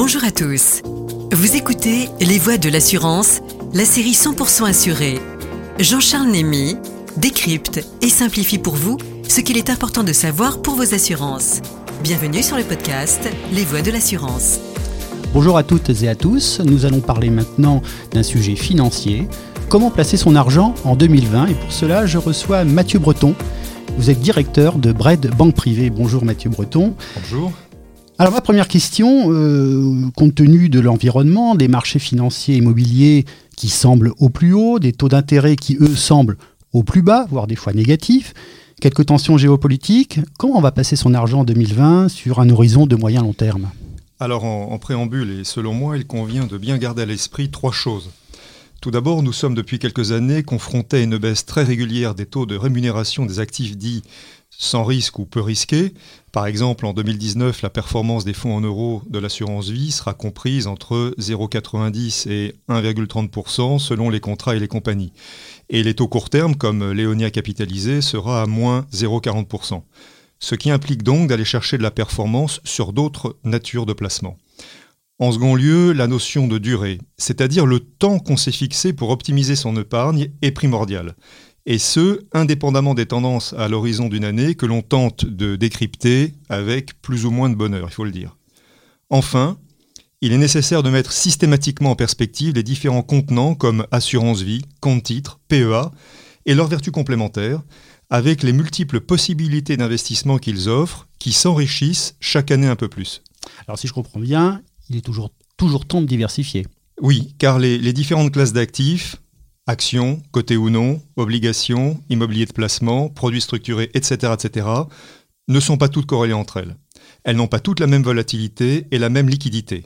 Bonjour à tous. Vous écoutez Les Voix de l'assurance, la série 100% assurée. Jean-Charles Némy décrypte et simplifie pour vous ce qu'il est important de savoir pour vos assurances. Bienvenue sur le podcast Les Voix de l'assurance. Bonjour à toutes et à tous, nous allons parler maintenant d'un sujet financier, comment placer son argent en 2020 et pour cela je reçois Mathieu Breton. Vous êtes directeur de Bred Banque Privée. Bonjour Mathieu Breton. Bonjour. Alors ma première question, euh, compte tenu de l'environnement, des marchés financiers immobiliers qui semblent au plus haut, des taux d'intérêt qui eux semblent au plus bas, voire des fois négatifs, quelques tensions géopolitiques, comment on va passer son argent en 2020 sur un horizon de moyen long terme? Alors en préambule, et selon moi, il convient de bien garder à l'esprit trois choses. Tout d'abord, nous sommes depuis quelques années confrontés à une baisse très régulière des taux de rémunération des actifs dits sans risque ou peu risqués. Par exemple, en 2019, la performance des fonds en euros de l'assurance vie sera comprise entre 0,90 et 1,30% selon les contrats et les compagnies. Et les taux court terme, comme Léonia capitalisé, sera à moins 0,40%. Ce qui implique donc d'aller chercher de la performance sur d'autres natures de placement. En second lieu, la notion de durée, c'est-à-dire le temps qu'on s'est fixé pour optimiser son épargne, est primordiale et ce, indépendamment des tendances à l'horizon d'une année que l'on tente de décrypter avec plus ou moins de bonheur, il faut le dire. Enfin, il est nécessaire de mettre systématiquement en perspective les différents contenants comme assurance vie, compte titre, PEA et leurs vertus complémentaires, avec les multiples possibilités d'investissement qu'ils offrent, qui s'enrichissent chaque année un peu plus. Alors si je comprends bien, il est toujours, temps de diversifier. Oui, car les, les différentes classes d'actifs, actions, côté ou non, obligations, immobilier de placement, produits structurés, etc., etc., ne sont pas toutes corrélées entre elles. Elles n'ont pas toutes la même volatilité et la même liquidité.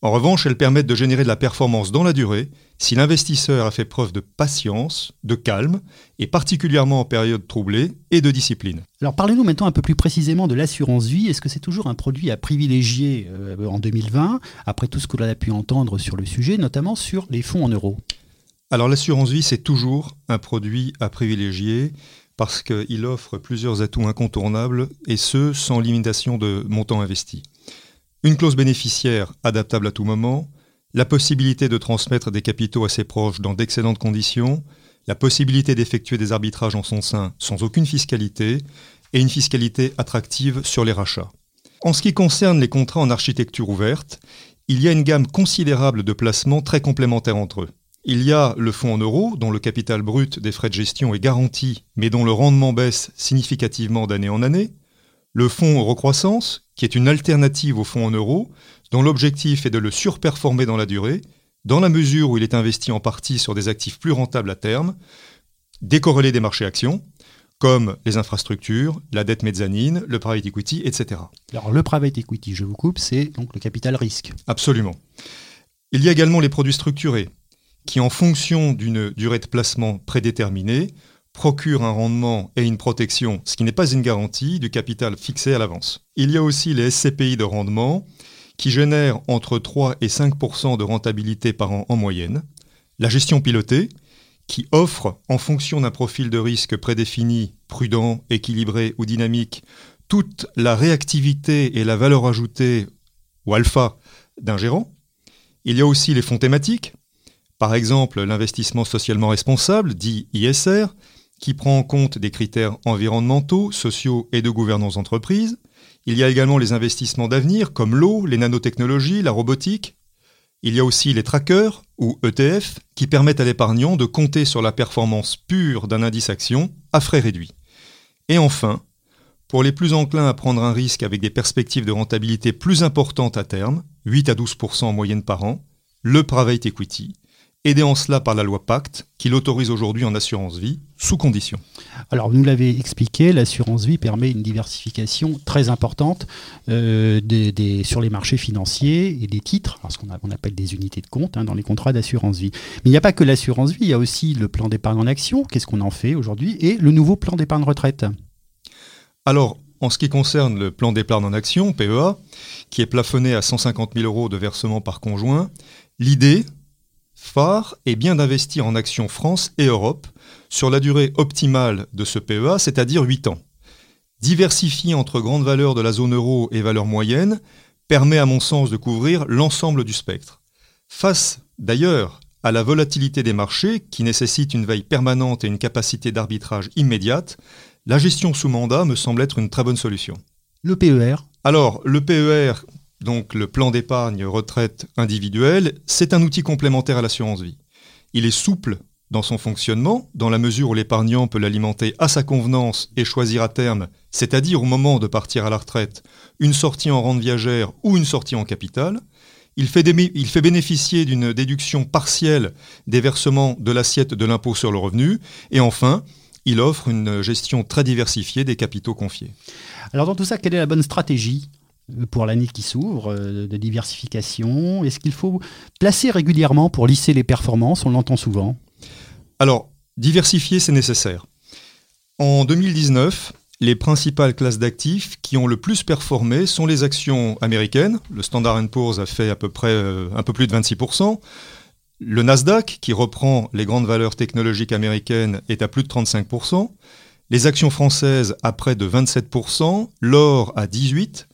En revanche, elles permettent de générer de la performance dans la durée si l'investisseur a fait preuve de patience, de calme, et particulièrement en période troublée, et de discipline. Alors parlez-nous maintenant un peu plus précisément de l'assurance vie. Est-ce que c'est toujours un produit à privilégier euh, en 2020, après tout ce que l'on a pu entendre sur le sujet, notamment sur les fonds en euros? Alors l'assurance vie, c'est toujours un produit à privilégier parce qu'il offre plusieurs atouts incontournables et ce, sans limitation de montant investi. Une clause bénéficiaire adaptable à tout moment, la possibilité de transmettre des capitaux à ses proches dans d'excellentes conditions, la possibilité d'effectuer des arbitrages en son sein sans aucune fiscalité et une fiscalité attractive sur les rachats. En ce qui concerne les contrats en architecture ouverte, il y a une gamme considérable de placements très complémentaires entre eux. Il y a le fonds en euros, dont le capital brut des frais de gestion est garanti, mais dont le rendement baisse significativement d'année en année. Le fonds recroissance, qui est une alternative au fonds en euros, dont l'objectif est de le surperformer dans la durée, dans la mesure où il est investi en partie sur des actifs plus rentables à terme, décorrélés des marchés actions, comme les infrastructures, la dette mezzanine, le private equity, etc. Alors le private equity, je vous coupe, c'est donc le capital risque. Absolument. Il y a également les produits structurés, qui, en fonction d'une durée de placement prédéterminée, procure un rendement et une protection, ce qui n'est pas une garantie, du capital fixé à l'avance. Il y a aussi les SCPI de rendement, qui génèrent entre 3 et 5% de rentabilité par an en moyenne. La gestion pilotée, qui offre, en fonction d'un profil de risque prédéfini, prudent, équilibré ou dynamique, toute la réactivité et la valeur ajoutée, ou alpha, d'un gérant. Il y a aussi les fonds thématiques, par exemple, l'investissement socialement responsable, dit ISR, qui prend en compte des critères environnementaux, sociaux et de gouvernance d'entreprise. Il y a également les investissements d'avenir comme l'eau, les nanotechnologies, la robotique. Il y a aussi les trackers ou ETF qui permettent à l'épargnant de compter sur la performance pure d'un indice action à frais réduits. Et enfin, pour les plus enclins à prendre un risque avec des perspectives de rentabilité plus importantes à terme, 8 à 12% en moyenne par an, le private equity, aidé en cela par la loi Pacte, qui l'autorise aujourd'hui en assurance vie, sous condition. Alors, vous nous l'avez expliqué, l'assurance vie permet une diversification très importante euh, des, sur les marchés financiers et des titres, ce qu'on on appelle des unités de compte hein, dans les contrats d'assurance vie. Mais il n'y a pas que l'assurance vie, il y a aussi le plan d'épargne en action, qu'est-ce qu'on en fait aujourd'hui, et le nouveau plan d'épargne retraite. Alors, en ce qui concerne le plan d'épargne en action, PEA, qui est plafonné à 150 000 euros de versement par conjoint, l'idée, phare est bien d'investir en actions France et Europe sur la durée optimale de ce PEA, c'est-à-dire 8 ans. Diversifier entre grandes valeurs de la zone euro et valeurs moyennes permet à mon sens de couvrir l'ensemble du spectre. Face d'ailleurs à la volatilité des marchés, qui nécessite une veille permanente et une capacité d'arbitrage immédiate, la gestion sous mandat me semble être une très bonne solution. Le PER Alors, le PER, donc le plan d'épargne retraite individuelle, c'est un outil complémentaire à l'assurance vie. Il est souple dans son fonctionnement, dans la mesure où l'épargnant peut l'alimenter à sa convenance et choisir à terme, c'est-à-dire au moment de partir à la retraite, une sortie en rente viagère ou une sortie en capital. Il fait, bénéficier d'une déduction partielle des versements de l'assiette de l'impôt sur le revenu. Et enfin, il offre une gestion très diversifiée des capitaux confiés. Alors dans tout ça, quelle est la bonne stratégie? Pour l'année qui s'ouvre, euh, de diversification Est-ce qu'il faut placer régulièrement pour lisser les performances? On l'entend souvent. Alors, diversifier, c'est nécessaire. En 2019, les principales classes d'actifs qui ont le plus performé sont les actions américaines. Le Standard Poor's a fait à peu près euh, un peu plus de 26%. Le Nasdaq, qui reprend les grandes valeurs technologiques américaines, est à plus de 35%. Les actions françaises à près de 27%. L'or à 18%.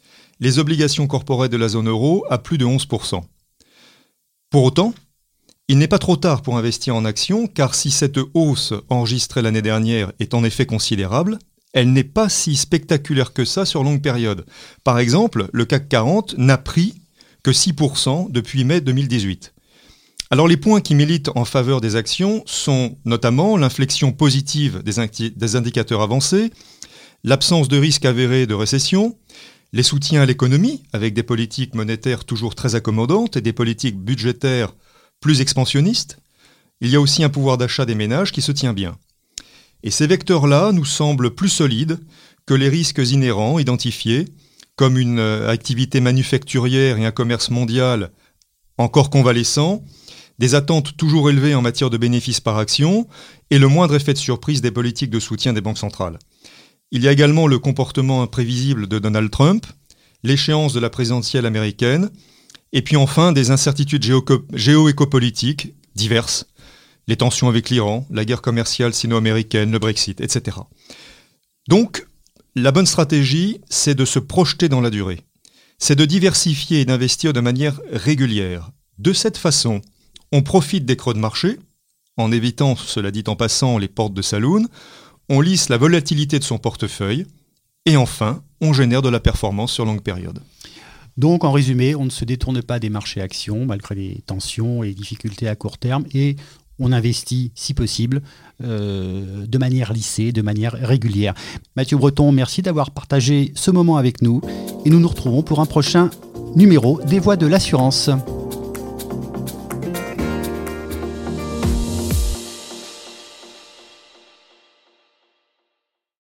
Les obligations corporelles de la zone euro à plus de 11%. Pour autant, il n'est pas trop tard pour investir en actions, car si cette hausse enregistrée l'année dernière est en effet considérable, elle n'est pas si spectaculaire que ça sur longue période. Par exemple, le CAC 40 n'a pris que 6% depuis mai 2018. Alors les points qui militent en faveur des actions sont notamment l'inflexion positive des, des indicateurs avancés, l'absence de risque avéré de récession, les soutiens à l'économie, avec des politiques monétaires toujours très accommodantes et des politiques budgétaires plus expansionniste, il y a aussi un pouvoir d'achat des ménages qui se tient bien. Et ces vecteurs-là nous semblent plus solides que les risques inhérents identifiés, comme une euh, activité manufacturière et un commerce mondial encore convalescent, des attentes toujours élevées en matière de bénéfices par action et le moindre effet de surprise des politiques de soutien des banques centrales. Il y a également le comportement imprévisible de Donald Trump, l'échéance de la présidentielle américaine et puis enfin, des incertitudes géo-écopolitiques diverses, les tensions avec l'Iran, la guerre commerciale sino-américaine, le Brexit, etc. Donc, la bonne stratégie, c'est de se projeter dans la durée. C'est de diversifier et d'investir de manière régulière. De cette façon, on profite des creux de marché, en évitant, cela dit en passant, les portes de saloon, on lisse la volatilité de son portefeuille, et enfin, on génère de la performance sur longue période. Donc, en résumé, on ne se détourne pas des marchés actions malgré les tensions et difficultés à court terme et on investit, si possible, euh, de manière lissée, de manière régulière. Mathieu Breton, merci d'avoir partagé ce moment avec nous et nous nous retrouvons pour un prochain numéro des Voix de l'assurance.